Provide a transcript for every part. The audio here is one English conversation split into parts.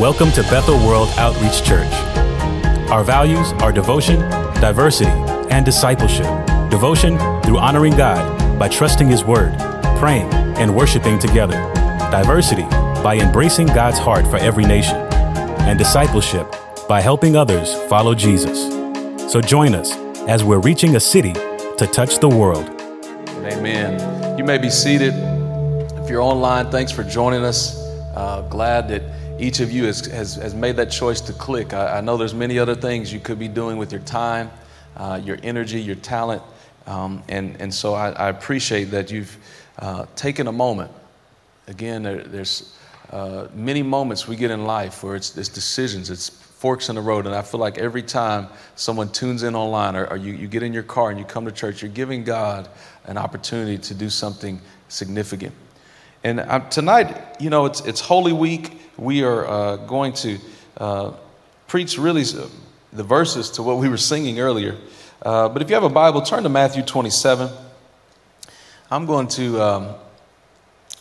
Welcome to Bethel World Outreach Church. Our values are devotion, diversity, and discipleship. Devotion through honoring God by trusting His Word, praying, and worshiping together. Diversity by embracing God's heart for every nation. And discipleship by helping others follow Jesus. So join us as we're reaching a city to touch the world. Amen. You may be seated. If you're online, thanks for joining us. Uh, glad that each of you has, has, has made that choice to click. I, I, know there's many other things you could be doing with your time, uh, your energy, your talent. Um, and, and so I, I, appreciate that you've uh, taken a moment. Again, there, there's uh, many moments we get in life where it's, it's decisions, it's forks in the road. And I feel like every time someone tunes in online or, or you, you get in your car and you come to church, you're giving God an opportunity to do something significant. And uh, tonight, you know, it's, it's Holy Week. We are uh, going to uh, preach really the verses to what we were singing earlier. Uh, but if you have a Bible, turn to Matthew 27. I'm going to, um,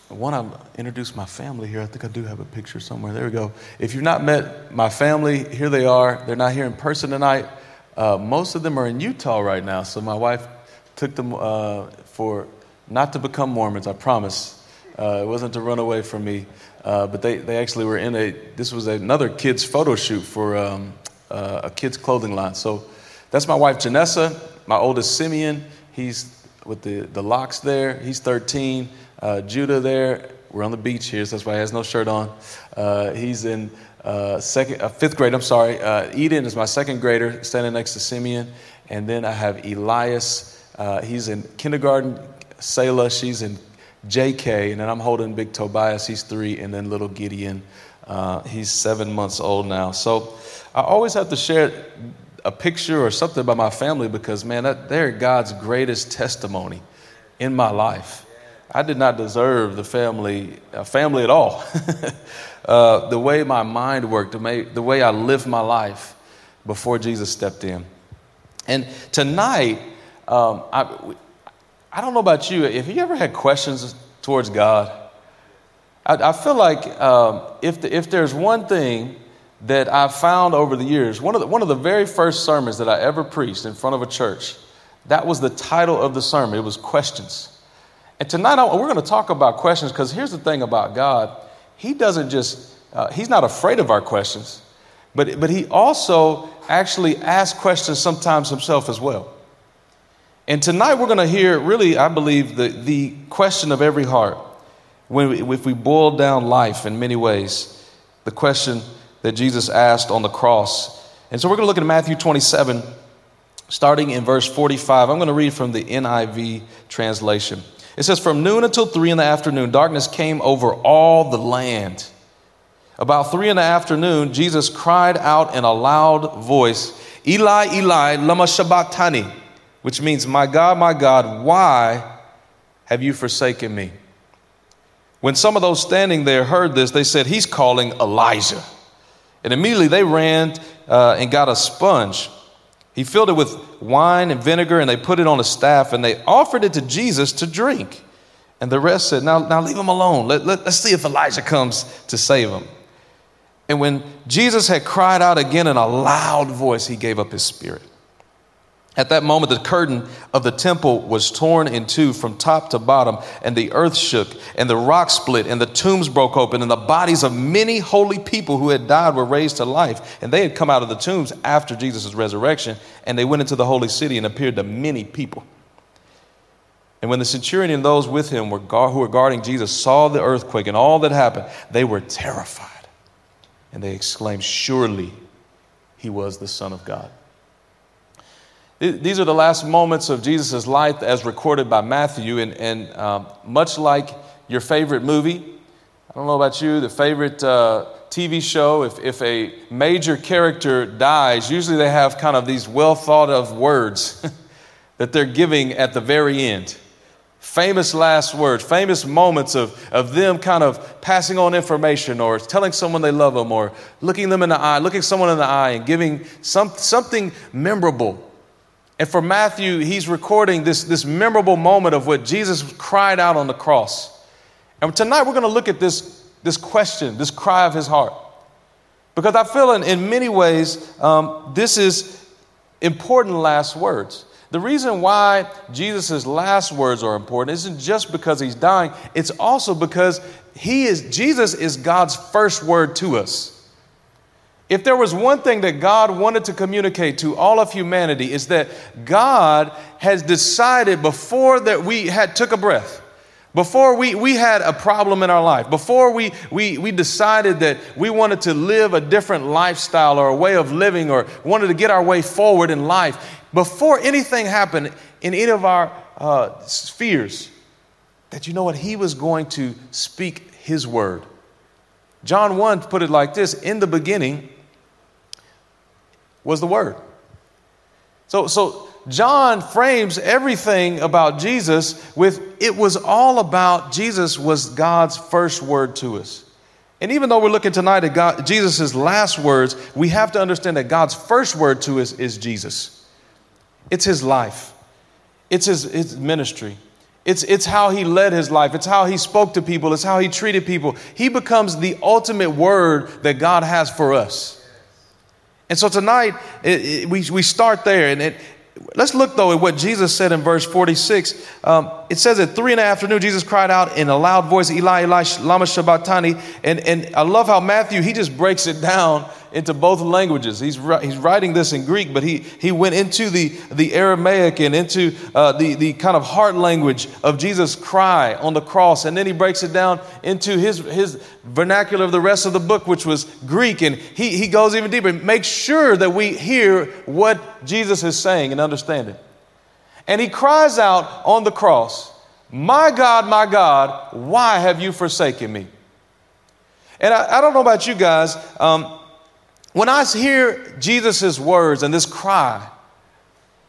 want to introduce my family here. I think I do have a picture somewhere. There we go. If you've not met my family, here they are. They're not here in person tonight. Uh, most of them are in Utah right now. So my wife took them uh, for not to become Mormons, I promise. Uh, it wasn't to run away from me, uh, but they, they actually were in a, this was another kid's photo shoot for um, uh, a kid's clothing line. So that's my wife, Janessa, my oldest Simeon. He's with the, the locks there. He's 13. Uh, Judah there. We're on the beach here, so that's why he has no shirt on. Uh, he's in uh, second, fifth grade, I'm sorry. Eden is my second grader, standing next to Simeon. And then I have Elias. he's in kindergarten. Selah, she's in JK, and then I'm holding big Tobias, he's three, and then little Gideon, uh, he's seven months old now. So I always have to share a picture or something about my family because, man, that, they're God's greatest testimony in my life. I did not deserve the family, a family at all. uh, the way my mind worked, the way, the way I lived my life before Jesus stepped in. And tonight, um, I, I don't know about you, if you ever had questions towards God, I, I feel like um, if, the, if there's one thing that I've found over the years, one of the, one of the very first sermons that I ever preached in front of a church, that was the title of the sermon. It was Questions. And tonight we're going to talk about questions because here's the thing about God He doesn't just, uh, He's not afraid of our questions, but, but He also actually asks questions sometimes Himself as well. And tonight we're going to hear, really, I believe, the, the question of every heart. When we, if we boil down life in many ways, the question that Jesus asked on the cross. And so we're going to look at Matthew 27, starting in verse 45. I'm going to read from the NIV translation. It says, From noon until three in the afternoon, darkness came over all the land. About three in the afternoon, Jesus cried out in a loud voice, Eli, Eli, lama sabachthani which means, My God, my God, why have you forsaken me? When some of those standing there heard this, they said, He's calling Elijah. And immediately they ran uh, and got a sponge. He filled it with wine and vinegar, and they put it on a staff, and they offered it to Jesus to drink. And the rest said, Now, now leave him alone. Let, let, let's see if Elijah comes to save him. And when Jesus had cried out again in a loud voice, he gave up his spirit. At that moment, the curtain of the temple was torn in two from top to bottom, and the earth shook, and the rock split, and the tombs broke open, and the bodies of many holy people who had died were raised to life. And they had come out of the tombs after Jesus' resurrection, and they went into the holy city and appeared to many people. And when the centurion and those with him were who were guarding Jesus saw the earthquake and all that happened, they were terrified. And they exclaimed, Surely he was the Son of God. These are the last moments of Jesus' life as recorded by Matthew. And, and um, much like your favorite movie, I don't know about you, the favorite uh, TV show, if, if a major character dies, usually they have kind of these well thought of words that they're giving at the very end. Famous last words, famous moments of, of them kind of passing on information or telling someone they love them or looking them in the eye, looking someone in the eye and giving some, something memorable and for Matthew, he's recording this, this memorable moment of what Jesus cried out on the cross. And tonight we're going to look at this, this question, this cry of his heart. Because I feel in, in many ways, um, this is important last words. The reason why Jesus' last words are important isn't just because he's dying, it's also because he is, Jesus is God's first word to us. If there was one thing that God wanted to communicate to all of humanity is that God has decided before that we had took a breath, before we, we had a problem in our life, before we, we, we decided that we wanted to live a different lifestyle or a way of living or wanted to get our way forward in life, before anything happened in any of our uh, spheres, that you know what? He was going to speak His word. John 1 put it like this In the beginning, was the Word. So, so John frames everything about Jesus with it was all about Jesus was God's first word to us. And even though we're looking tonight at God, Jesus' last words, we have to understand that God's first word to us is Jesus. It's his life, it's his, his ministry. It's, it's how he led his life. It's how he spoke to people. It's how he treated people. He becomes the ultimate word that God has for us. And so tonight, it, it, we, we start there. And it, let's look, though, at what Jesus said in verse 46. Um, it says at three in the afternoon, Jesus cried out in a loud voice, Eli, Eli, lama sabachthani. And, and I love how Matthew, he just breaks it down into both languages. He's, he's writing this in Greek, but he, he went into the, the Aramaic and into uh, the, the kind of heart language of Jesus' cry on the cross. And then he breaks it down into his, his vernacular of the rest of the book, which was Greek. And he, he goes even deeper. and makes sure that we hear what Jesus is saying and understand it. And he cries out on the cross, My God, my God, why have you forsaken me? And I, I don't know about you guys. Um, when I hear Jesus' words and this cry,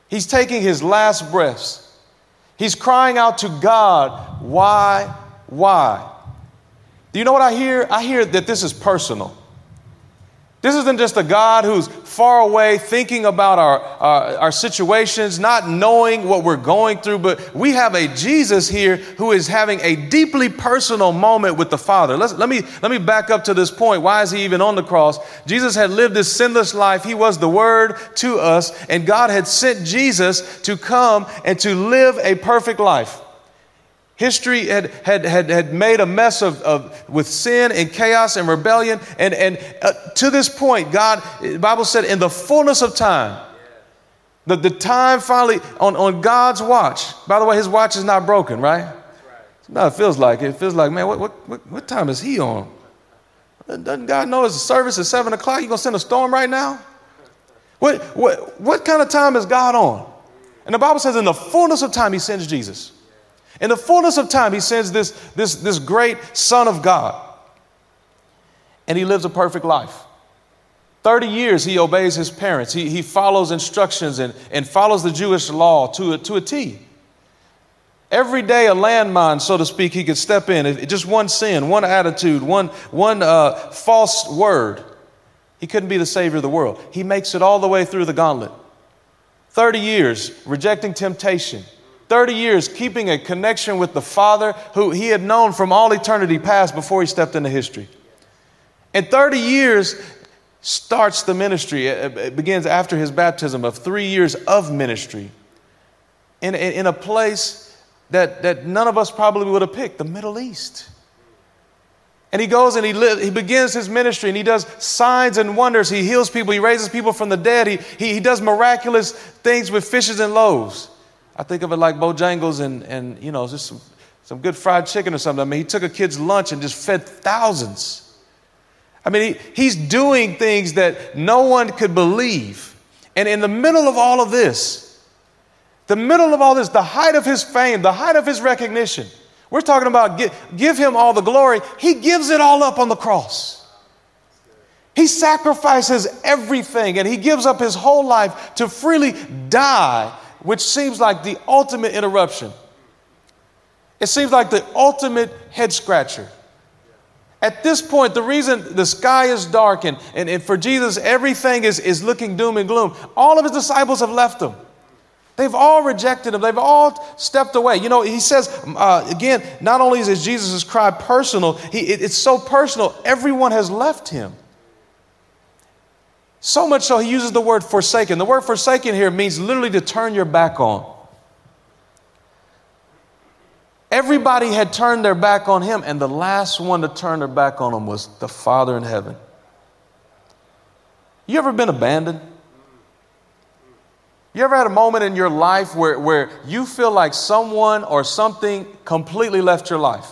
he's taking his last breaths. He's crying out to God, why, why? Do you know what I hear? I hear that this is personal. This isn't just a God who's far away thinking about our, our, our, situations, not knowing what we're going through, but we have a Jesus here who is having a deeply personal moment with the Father. Let's, let, me, let me back up to this point. Why is he even on the cross? Jesus had lived this sinless life. He was the Word to us, and God had sent Jesus to come and to live a perfect life. History had, had, had, had made a mess of, of, with sin and chaos and rebellion. And, and uh, to this point, God, the Bible said, in the fullness of time, the, the time finally on, on God's watch. By the way, his watch is not broken, right? No, it feels like it. Feels like, man, what, what, what, what time is he on? Doesn't God know his service is 7 o'clock? You gonna send a storm right now? What, what, what kind of time is God on? And the Bible says, in the fullness of time, he sends Jesus. In the fullness of time, he sends this, this, this great Son of God, and he lives a perfect life. 30 years he obeys his parents. He, he follows instructions and, and follows the Jewish law to a, to a T. Every day, a landmine, so to speak, he could step in. If, just one sin, one attitude, one, one uh, false word. He couldn't be the Savior of the world. He makes it all the way through the gauntlet. 30 years rejecting temptation, 30 years keeping a connection with the Father who he had known from all eternity past before he stepped into history. And 30 years starts the ministry. It begins after his baptism of three years of ministry in, in, a place that, that none of us probably would have picked the Middle East. And he goes and he, lives, he begins his ministry and he does signs and wonders. He heals people, he raises people from the dead, he, he, he does miraculous things with fishes and loaves. I think of it like Bojangles and, and you know, just some, some good fried chicken or something. I mean, he took a kid's lunch and just fed thousands. I mean, he, he's doing things that no one could believe. And in the middle of all of this, the middle of all this, the height of his fame, the height of his recognition, we're talking about give, give him all the glory. He gives it all up on the cross. He sacrifices everything and he gives up his whole life to freely die which seems like the ultimate interruption. It seems like the ultimate head scratcher. At this point, the reason the sky is dark and, and, and, for Jesus, everything is, is looking doom and gloom, all of his disciples have left him. They've all rejected him. They've all stepped away. You know, he says, uh, again, not only is Jesus' cry personal, he, it, it's so personal, everyone has left him. So much so, he uses the word forsaken. The word forsaken here means literally to turn your back on. Everybody had turned their back on him, and the last one to turn their back on him was the Father in heaven. You ever been abandoned? You ever had a moment in your life where, where you feel like someone or something completely left your life?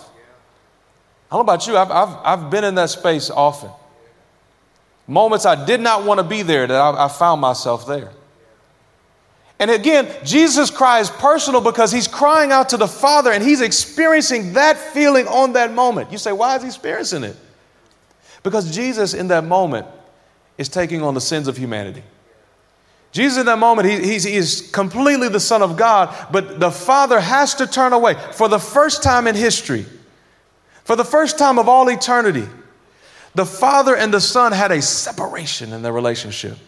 I don't know about you, I've, I've, I've been in that space often. Moments I did not want to be there that I, I found myself there. And again, Jesus' cry is personal because he's crying out to the Father and he's experiencing that feeling on that moment. You say, why is he experiencing it? Because Jesus, in that moment, is taking on the sins of humanity. Jesus, in that moment, he, he's, he is completely the Son of God, but the Father has to turn away for the first time in history, for the first time of all eternity. The Father and the Son had a separation in their relationship.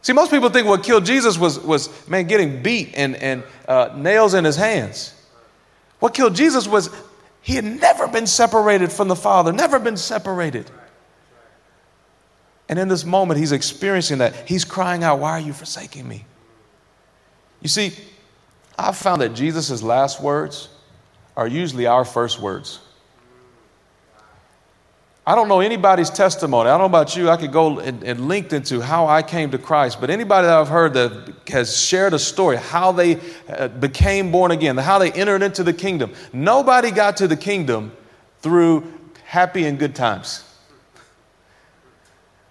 See, most people think what killed Jesus was, was man, getting beat and, and uh, nails in his hands. What killed Jesus was he had never been separated from the Father, never been separated. And in this moment, he's experiencing that. He's crying out, Why are you forsaking me? You see, I've found that Jesus' last words are usually our first words. I don't know anybody's testimony. I don't know about you. I could go and, and linked into how I came to Christ, but anybody that I've heard that has shared a story, how they uh, became born again, how they entered into the kingdom. Nobody got to the kingdom through happy and good times.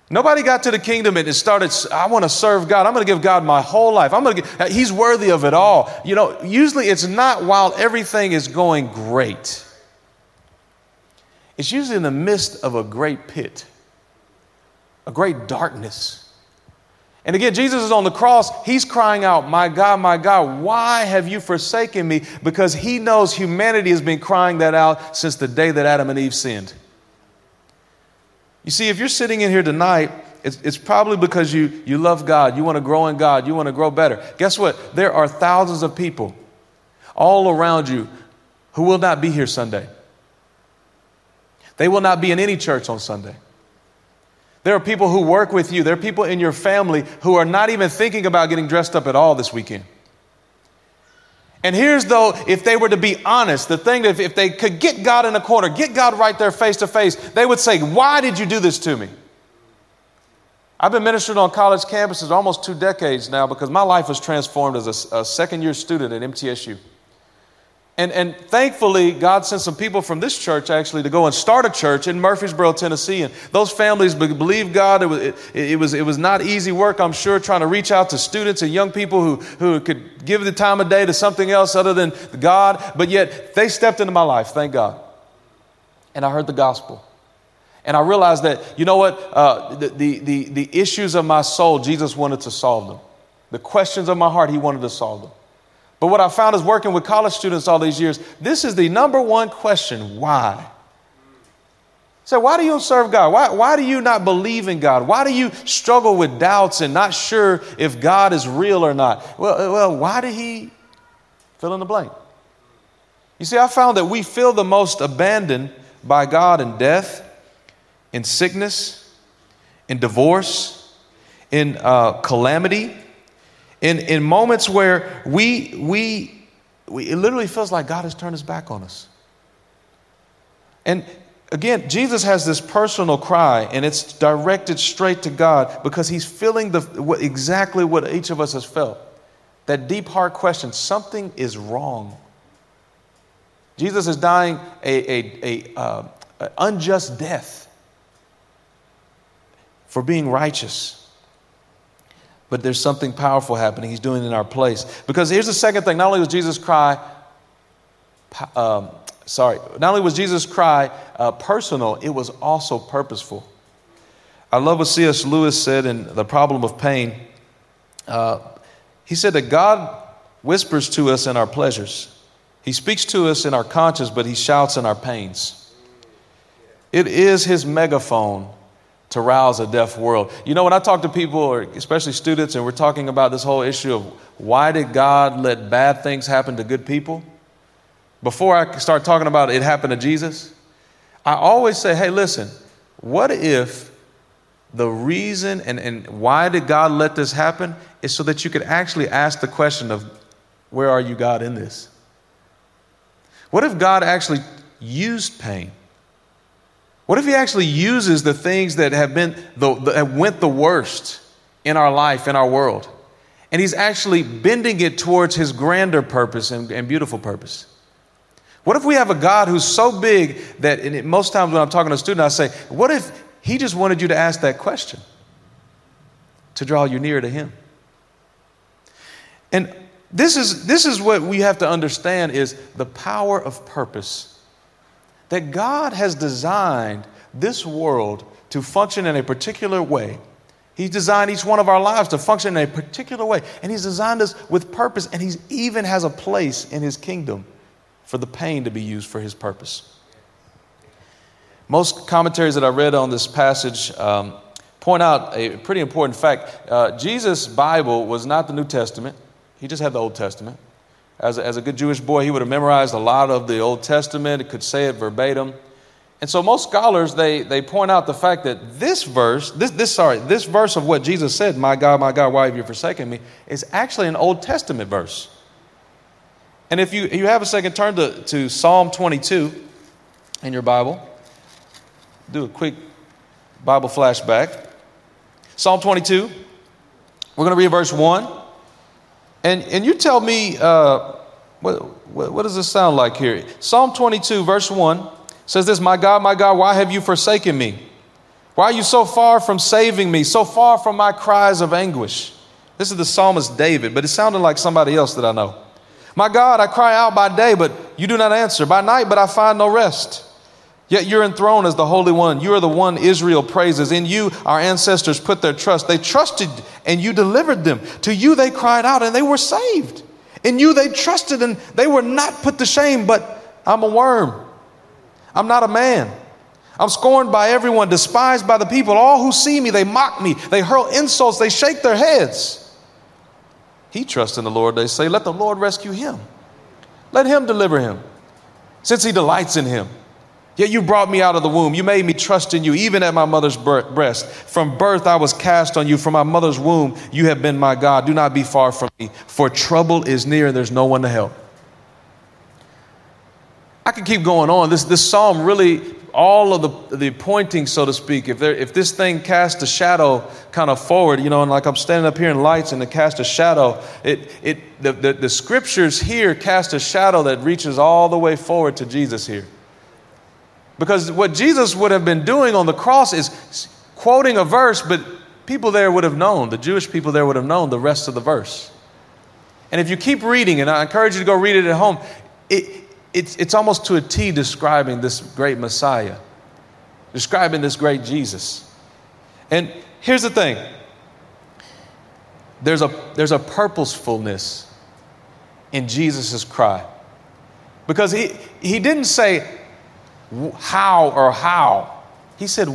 Nobody got to the kingdom and started, I want to serve God. I'm going to give God my whole life. I'm going to He's worthy of it all. You know, usually it's not while everything is going great. It's usually in the midst of a great pit, a great darkness. And again, Jesus is on the cross. He's crying out, My God, my God, why have you forsaken me? Because he knows humanity has been crying that out since the day that Adam and Eve sinned. You see, if you're sitting in here tonight, it's, it's probably because you, you love God, you want to grow in God, you want to grow better. Guess what? There are thousands of people all around you who will not be here Sunday. They will not be in any church on Sunday. There are people who work with you. There are people in your family who are not even thinking about getting dressed up at all this weekend. And here's though, if they were to be honest, the thing that if they could get God in a corner, get God right there face to face, they would say, Why did you do this to me? I've been ministering on college campuses almost two decades now because my life was transformed as a, a second year student at MTSU. And, and thankfully, God sent some people from this church actually to go and start a church in Murfreesboro, Tennessee. And those families believed God. It was, it, it, was, it was not easy work, I'm sure, trying to reach out to students and young people who, who could give the time of day to something else other than God. But yet, they stepped into my life, thank God. And I heard the gospel. And I realized that, you know what? Uh, the, the, the, the issues of my soul, Jesus wanted to solve them. The questions of my heart, He wanted to solve them. But what I found is working with college students all these years, this is the number one question why? So, why do you serve God? Why, why do you not believe in God? Why do you struggle with doubts and not sure if God is real or not? Well, well why did He fill in the blank? You see, I found that we feel the most abandoned by God in death, in sickness, in divorce, in uh, calamity, in, in moments where we, we, we, it literally feels like God has turned his back on us. And again, Jesus has this personal cry, and it's directed straight to God because he's feeling the, what, exactly what each of us has felt. That deep heart question something is wrong. Jesus is dying a, a, a, uh, unjust death for being righteous but there's something powerful happening. He's doing it in our place. Because here's the second thing not only was Jesus' cry, um, sorry, not only was Jesus' cry uh, personal, it was also purposeful. I love what C.S. Lewis said in The Problem of Pain. Uh, he said that God whispers to us in our pleasures, He speaks to us in our conscience, but He shouts in our pains. It is His megaphone to rouse a deaf world. You know, when I talk to people, or especially students, and we're talking about this whole issue of why did God let bad things happen to good people? Before I start talking about it happened to Jesus, I always say, hey, listen, what if the reason and, and why did God let this happen is so that you could actually ask the question of where are you, God, in this? What if God actually used pain? What if He actually uses the things that have been the, that went the worst in our life, in our world, and He's actually bending it towards His grander purpose and, and beautiful purpose? What if we have a God who's so big that it, most times when I'm talking to a student, I say, What if He just wanted you to ask that question to draw you nearer to Him? And this is, this is what we have to understand is the power of purpose. That God has designed this world to function in a particular way. He's designed each one of our lives to function in a particular way. And He's designed us with purpose, and He even has a place in His kingdom for the pain to be used for His purpose. Most commentaries that I read on this passage um, point out a pretty important fact. Uh, Jesus' Bible was not the New Testament. He just had the Old Testament. As a, as a good Jewish boy, he would have memorized a lot of the Old Testament, could say it verbatim. And so most scholars, they, they point out the fact that this verse, this, this, sorry, this verse of what Jesus said, my God, my God, why have you forsaken me, is actually an Old Testament verse. And if you, you have a second, turn to, to Psalm 22 in your Bible. Do a quick Bible flashback. Psalm 22, we're going to read verse 1. And, and you tell me, uh, what, what, what does this sound like here? Psalm 22, verse 1 says this My God, my God, why have you forsaken me? Why are you so far from saving me, so far from my cries of anguish? This is the psalmist David, but it sounded like somebody else that I know. My God, I cry out by day, but you do not answer. By night, but I find no rest. Yet you're enthroned as the Holy One. You are the one Israel praises. In you, our ancestors put their trust. They trusted and you delivered them. To you, they cried out and they were saved. In you, they trusted and they were not put to shame. But I'm a worm. I'm not a man. I'm scorned by everyone, despised by the people. All who see me, they mock me. They hurl insults. They shake their heads. He trusts in the Lord, they say. Let the Lord rescue him. Let him deliver him, since he delights in him. Yet you brought me out of the womb. You made me trust in you, even at my mother's breast. From birth I was cast on you. From my mother's womb you have been my God. Do not be far from me, for trouble is near and there's no one to help. I could keep going on. This, this psalm really, all of the, the pointing, so to speak, if, there, if this thing casts a shadow kind of forward, you know, and like I'm standing up here in lights and it casts a shadow, it, it, the, the, the scriptures here cast a shadow that reaches all the way forward to Jesus here. Because what Jesus would have been doing on the cross is quoting a verse, but people there would have known, the Jewish people there would have known the rest of the verse. And if you keep reading, and I encourage you to go read it at home, it, it's, it's almost to a T describing this great Messiah, describing this great Jesus. And here's the thing there's a, there's a purposefulness in Jesus' cry. Because he, he didn't say, how or how. He said,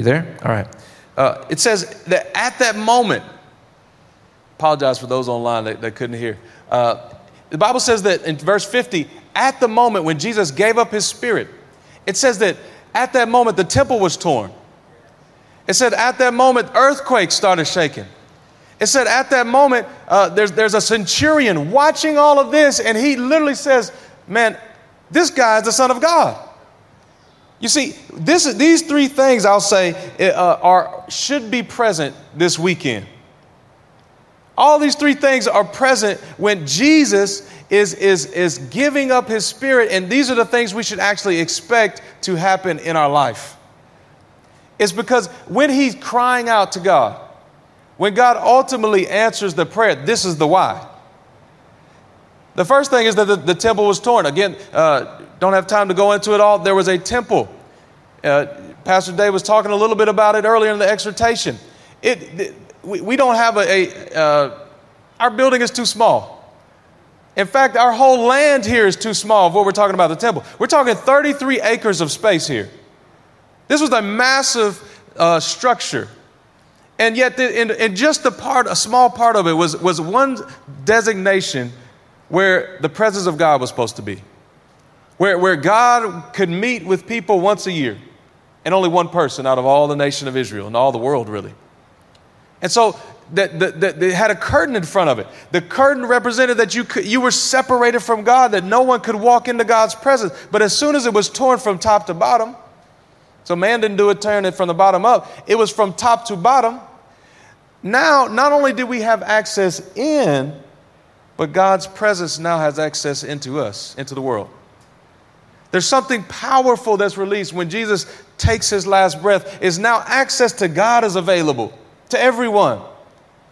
You there? All right. Uh, it says that at that moment, apologize for those online that, that couldn't hear. Uh, the Bible says that in verse 50, at the moment when Jesus gave up his spirit, it says that at that moment the temple was torn. It said at that moment earthquakes started shaking. It said at that moment uh, there's, there's a centurion watching all of this, and he literally says, Man, this guy is the Son of God. You see, this, these three things I'll say uh, are, should be present this weekend. All these three things are present when Jesus is, is, is giving up his spirit, and these are the things we should actually expect to happen in our life. It's because when he's crying out to God, when God ultimately answers the prayer, this is the why. The first thing is that the, the temple was torn. Again, uh, don't have time to go into it all. There was a temple. Uh, Pastor Dave was talking a little bit about it earlier in the exhortation. It, it we, we don't have a, a uh, our building is too small. In fact, our whole land here is too small of what we're talking about the temple. We're talking 33 acres of space here. This was a massive uh, structure. And yet, the, just a part, a small part of it was, was one designation where the presence of God was supposed to be, where, where God could meet with people once a year, and only one person out of all the nation of Israel and all the world, really. And so that, that, that they had a curtain in front of it. The curtain represented that you, could, you were separated from God, that no one could walk into God's presence. But as soon as it was torn from top to bottom, so man didn't do it turn it from the bottom up, it was from top to bottom. Now, not only did we have access in, but God's presence now has access into us, into the world. There's something powerful that's released when Jesus takes his last breath, is now access to God is available to everyone.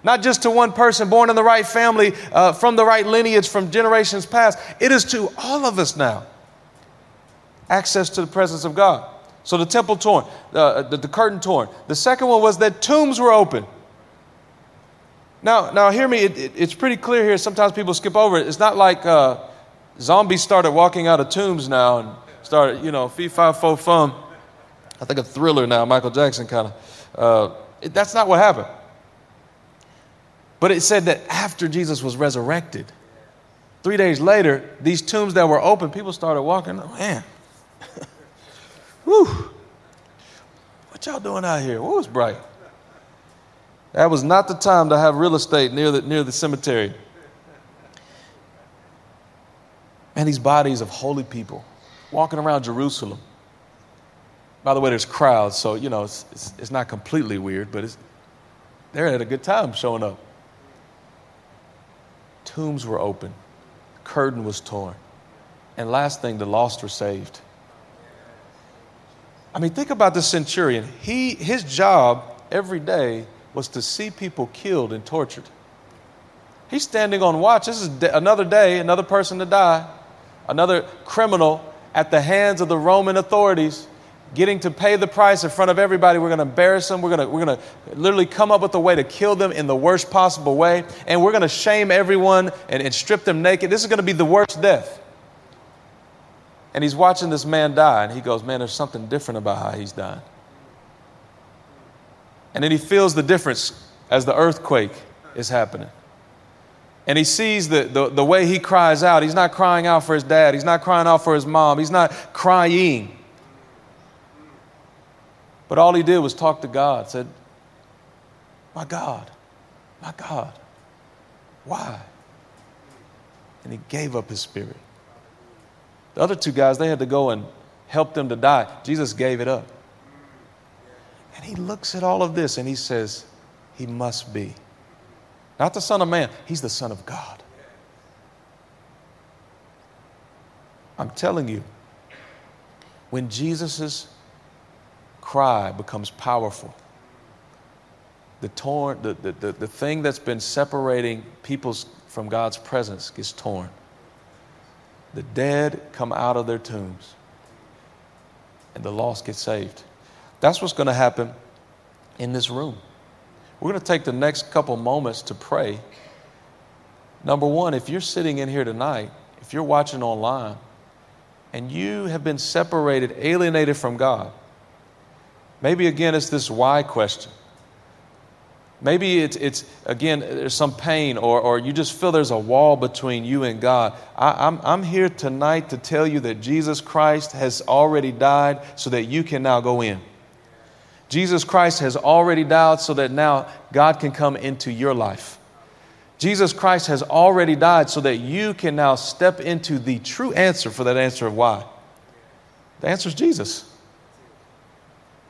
Not just to one person born in the right family, uh, from the right lineage, from generations past. It is to all of us now. Access to the presence of God. So the temple torn, uh, the, the curtain torn. The second one was that tombs were open. Now, now hear me, it, it, it's pretty clear here. Sometimes people skip over it. It's not like uh, zombies started walking out of tombs now and started, you know, fee, fi, fo, fum. I think a thriller now, Michael Jackson kind of. Uh, that's not what happened. But it said that after Jesus was resurrected, three days later, these tombs that were open, people started walking. Oh, man, whew, what y'all doing out here? What was bright? That was not the time to have real estate near the, near the cemetery. And these bodies of holy people walking around Jerusalem. By the way, there's crowds, so you know it's, it's, it's not completely weird, but they're at a good time showing up. Tombs were open, curtain was torn, and last thing, the lost were saved. I mean, think about the centurion. He, his job every day was to see people killed and tortured. He's standing on watch. This is another day, another person to die, another criminal at the hands of the Roman authorities getting to pay the price in front of everybody. We're going to embarrass them. We're going to, we're going to literally come up with a way to kill them in the worst possible way. And we're going to shame everyone and, and strip them naked. This is going to be the worst death. And he's watching this man die, and he goes, Man, there's something different about how he's dying. And then he feels the difference as the earthquake is happening. And he sees the, the, the way he cries out. He's not crying out for his dad, he's not crying out for his mom, he's not crying. But all he did was talk to God, said, My God, my God, why? And he gave up his spirit. The other two guys, they had to go and help them to die. Jesus gave it up. And he looks at all of this and he says, He must be. Not the Son of Man, he's the Son of God. I'm telling you, when Jesus' cry becomes powerful. The, torn, the, the, the, the thing that's been separating people from God's presence gets torn. The dead come out of their tombs, and the lost get saved. That's what's going to happen in this room. We're going to take the next couple moments to pray. Number one, if you're sitting in here tonight, if you're watching online, and you have been separated, alienated from God, Maybe again, it's this why question. Maybe it's, it's again, there's some pain, or, or you just feel there's a wall between you and God. I, I'm, I'm here tonight to tell you that Jesus Christ has already died so that you can now go in. Jesus Christ has already died so that now God can come into your life. Jesus Christ has already died so that you can now step into the true answer for that answer of why. The answer is Jesus.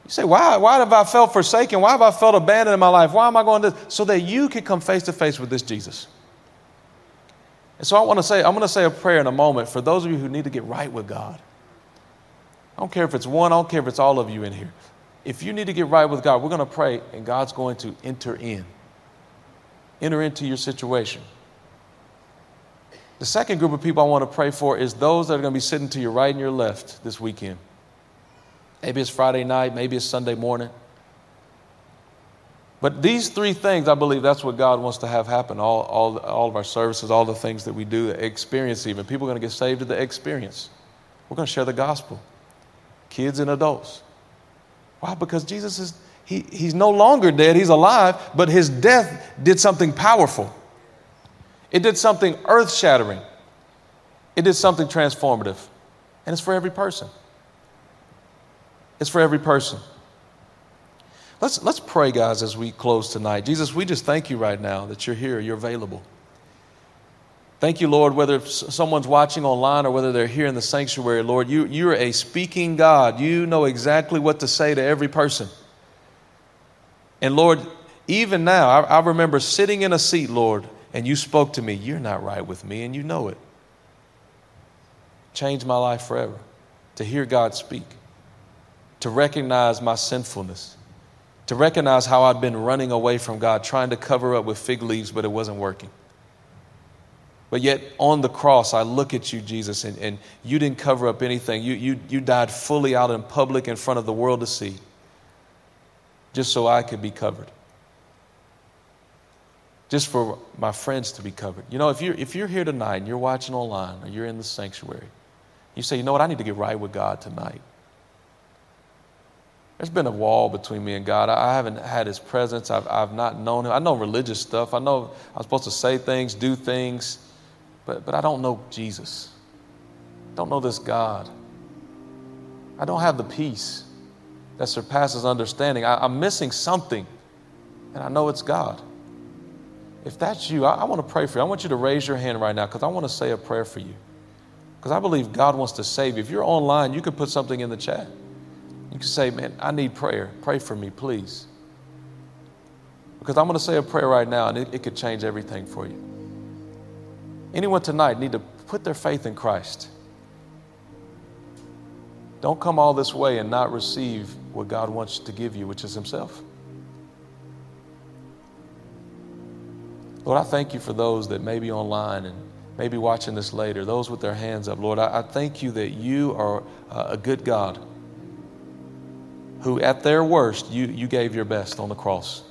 You say, why, why have I felt forsaken? Why have I felt abandoned in my life? Why am I going to? So that you can come face to face with this Jesus. And so I want to say, I'm going to say a prayer in a moment for those of you who need to get right with God. I don't care if it's one, I don't care if it's all of you in here. If you need to get right with God, we're going to pray and God's going to enter in, enter into your situation. The second group of people I want to pray for is those that are going to be sitting to your right and your left this weekend. Maybe it's Friday night, maybe it's Sunday morning. But these three things, I believe that's what God wants to have happen. All, all, all of our services, all the things that we do, the experience even. People are going to get saved at the experience. We're going to share the gospel. Kids and adults. Why? Because Jesus is, he, he's no longer dead, he's alive, but his death did something powerful. It did something earth shattering. It did something transformative. And it's for every person. It's for every person. Let's, let's pray, guys, as we close tonight. Jesus, we just thank you right now that you're here, you're available. Thank you, Lord, whether someone's watching online or whether they're here in the sanctuary, Lord, you, you're a speaking God. You know exactly what to say to every person. And Lord, even now, I, I remember sitting in a seat, Lord, and you spoke to me. You're not right with me, and you know it. Changed my life forever to hear God speak to recognize my sinfulness, to recognize how I'd been running away from God, trying to cover up with fig leaves, but it wasn't working. But yet, on the cross, I look at you, Jesus, and, and you didn't cover up anything. You, you, you died fully out in public in front of the world to see, just so I could be covered. Just for my friends to be covered. You know, if you're, if you're here tonight and you're watching online or you're in the sanctuary, you say, you know what, I need to get right with God tonight. There's been a wall between me and God. I haven't had His presence. I've, I've not known Him. I know religious stuff. I know I'm supposed to say things, do things, but, but I don't know Jesus. Don't know this God. I don't have the peace that surpasses understanding. I, am missing something, and I know it's God. If that's you, I, I want to pray for you. I want you to raise your hand right now because I want to say a prayer for you. Because I believe God wants to save you. If you're online, you could put something in the chat. You can say, Man, I need prayer. Pray for me, please. Because I'm going to say a prayer right now, and it, it could change everything for you. Anyone tonight need to put their faith in Christ. Don't come all this way and not receive what God wants to give you, which is Himself. Lord, I thank you for those that may be online and maybe watching this later, those with their hands up. Lord, I, I thank you that you are uh, a good God who at their worst, you, you gave your best on the cross.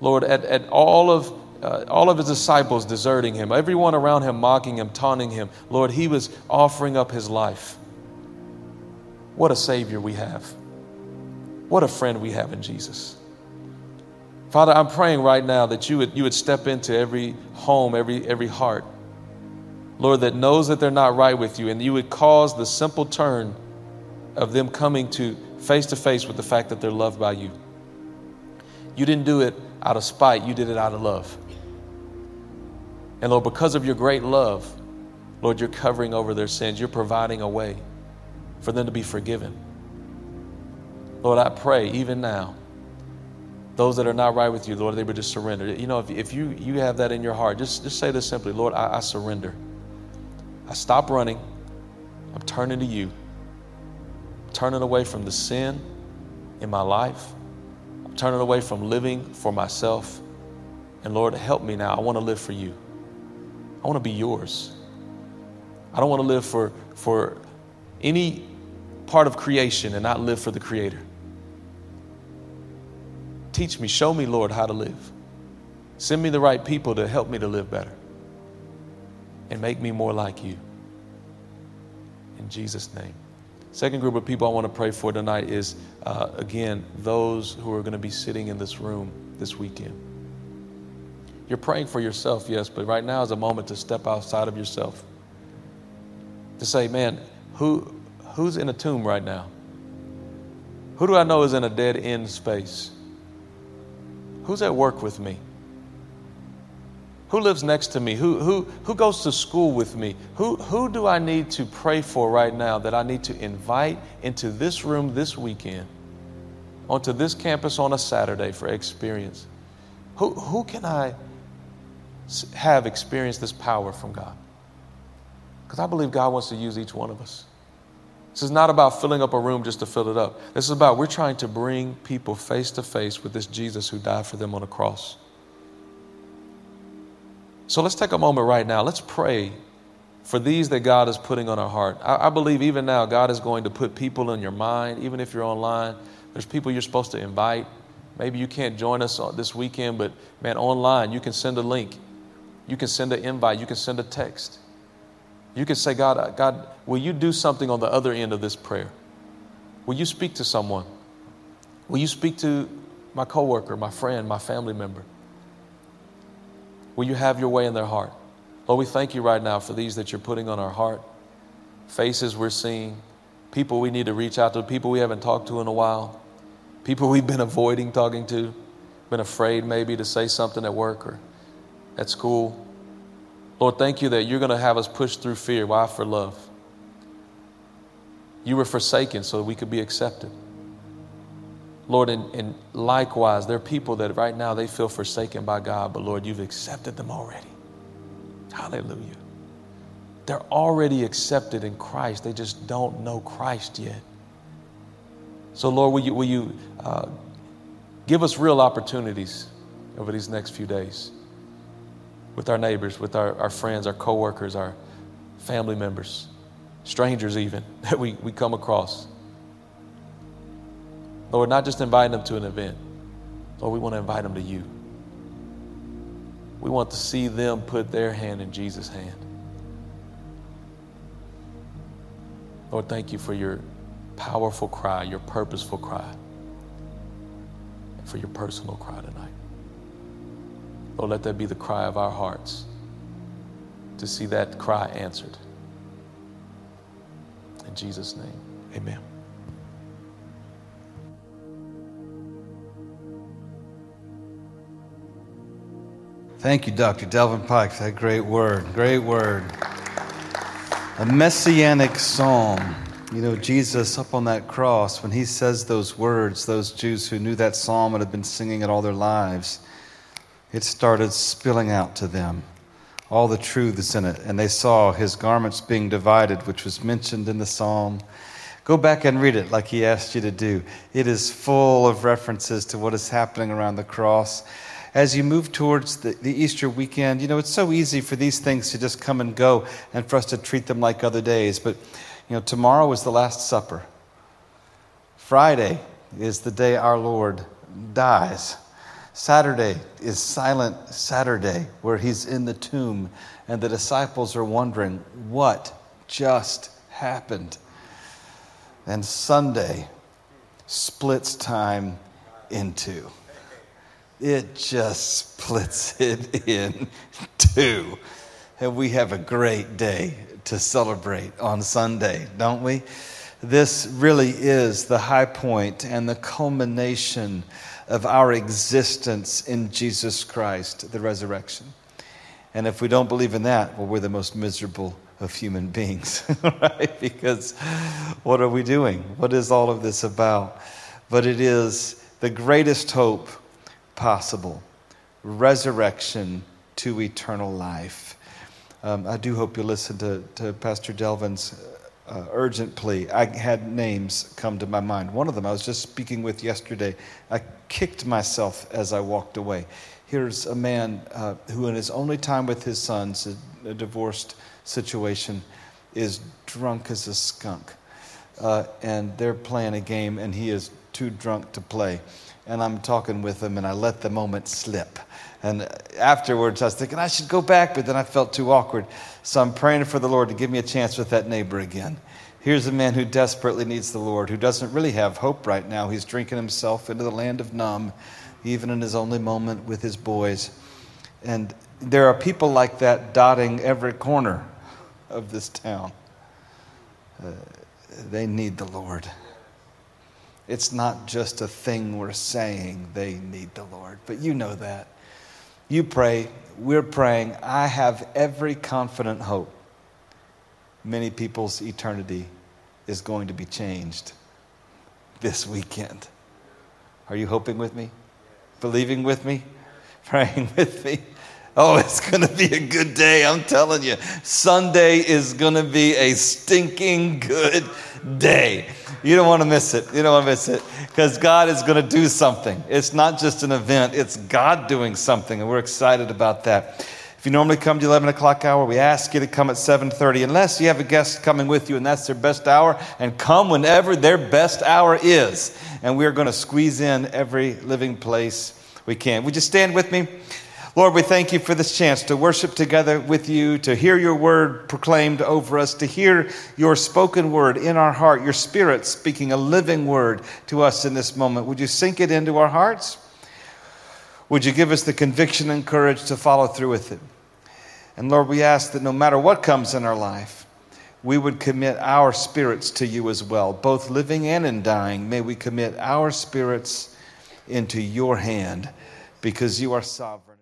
Lord, at, at all of uh, all of his disciples deserting him, everyone around him mocking him, taunting him, Lord, he was offering up his life. What a Savior we have. What a friend we have in Jesus. Father, I'm praying right now that you would, you would step into every home, every, every heart, Lord, that knows that they're not right with you, and you would cause the simple turn of them coming to face to face with the fact that they're loved by you. You didn't do it out of spite, you did it out of love. And Lord, because of your great love, Lord, you're covering over their sins. You're providing a way for them to be forgiven. Lord, I pray even now, those that are not right with you, Lord, they would just surrender. You know, if, if you, you have that in your heart, just, just say this simply Lord, I, I surrender. I stop running. I'm turning to you turning away from the sin in my life. I'm turning away from living for myself. And Lord, help me now. I want to live for you. I want to be yours. I don't want to live for, for any part of creation and not live for the Creator. Teach me, show me, Lord, how to live. Send me the right people to help me to live better and make me more like you. In Jesus' name. Second group of people I want to pray for tonight is, uh, again, those who are going to be sitting in this room this weekend. You're praying for yourself, yes, but right now is a moment to step outside of yourself. To say, man, who, who's in a tomb right now? Who do I know is in a dead end space? Who's at work with me? Who lives next to me? Who, who, who goes to school with me? Who, who do I need to pray for right now that I need to invite into this room this weekend, onto this campus on a Saturday for experience? Who, who can I have experienced this power from God? Because I believe God wants to use each one of us. This is not about filling up a room just to fill it up. This is about we're trying to bring people face to face with this Jesus who died for them on a cross. So let's take a moment right now. Let's pray for these that God is putting on our heart. I, I, believe even now God is going to put people in your mind, even if you're online. There's people you're supposed to invite. Maybe you can't join us uh, this weekend, but man, online, you can send a link. You can send an invite. You can send a text. You can say, God, God, will you do something on the other end of this prayer? Will you speak to someone? Will you speak to my coworker, my friend, my family member? Will you have your way in their heart? Lord, we thank you right now for these that you're putting on our heart, faces we're seeing, people we need to reach out to, people we haven't talked to in a while, people we've been avoiding talking to, been afraid maybe to say something at work or at school. Lord, thank you that you're going to have us push through fear. Why? For love. You were forsaken so that we could be accepted. Lord, and, and likewise, there are people that right now they feel forsaken by God, but Lord, you've accepted them already. Hallelujah. They're already accepted in Christ. They just don't know Christ yet. So, Lord, will you, will you uh, give us real opportunities over these next few days with our neighbors, with our, our friends, our coworkers, our family members, strangers even that we, we come across. Lord, not just inviting them to an event. Lord, we want to invite them to you. We want to see them put their hand in Jesus' hand. Lord, thank you for your powerful cry, your purposeful cry, and for your personal cry tonight. Lord, let that be the cry of our hearts to see that cry answered. In Jesus' name, amen. Thank you, Dr. Delvin Pike, for that great word. Great word. A messianic psalm. You know, Jesus up on that cross, when he says those words, those Jews who knew that psalm and had been singing it all their lives, it started spilling out to them all the truths in it. And they saw his garments being divided, which was mentioned in the psalm. Go back and read it like he asked you to do. It is full of references to what is happening around the cross as you move towards the, the, Easter weekend, you know, it's so easy for these things to just come and go and for us to treat them like other days. But, you know, tomorrow is the Last Supper. Friday is the day our Lord dies. Saturday is Silent Saturday, where he's in the tomb, and the disciples are wondering what just happened. And Sunday splits time in two it just splits it in two. And we have a great day to celebrate on Sunday, don't we? This really is the high point and the culmination of our existence in Jesus Christ, the resurrection. And if we don't believe in that, well, we're the most miserable of human beings, right? Because what are we doing? What is all of this about? But it is the greatest hope possible resurrection to eternal life. Um, I do hope you listen to, to Pastor Delvin's uh, urgent plea. I had names come to my mind. One of them I was just speaking with yesterday. I kicked myself as I walked away. Here's a man uh, who, in his only time with his sons, a, a divorced situation, is drunk as a skunk. Uh, and they're playing a game, and he is too drunk to play and I'm talking with them, and I let the moment slip. And afterwards, I was thinking I should go back, but then I felt too awkward. So I'm praying for the Lord to give me a chance with that neighbor again. Here's a man who desperately needs the Lord, who doesn't really have hope right now. He's drinking himself into the land of numb, even in his only moment with his boys. And there are people like that dotting every corner of this town. Uh, they need the Lord. It's not just a thing we're saying, they need the Lord. But you know that. You pray, we're praying. I have every confident hope many people's eternity is going to be changed this weekend. Are you hoping with me? Believing with me? Praying with me? Oh, it's going to be a good day, I'm telling you. Sunday is going to be a stinking good day. You don't want to miss it. You don't want to miss it because God is going to do something. It's not just an event, it's God doing something, and we're excited about that. If you normally come to 11 o'clock hour, we ask you to come at 7.30, unless you have a guest coming with you and that's their best hour, and come whenever their best hour is. And we are going to squeeze in every living place we can. Would you stand with me? Lord, we thank you for this chance to worship together with you, to hear your word proclaimed over us, to hear your spoken word in our heart, your spirit speaking a living word to us in this moment. Would you sink it into our hearts? Would you give us the conviction and courage to follow through with it? And Lord, we ask that no matter what comes in our life, we would commit our spirits to you as well, both living and in dying. May we commit our spirits into your hand because you are sovereign.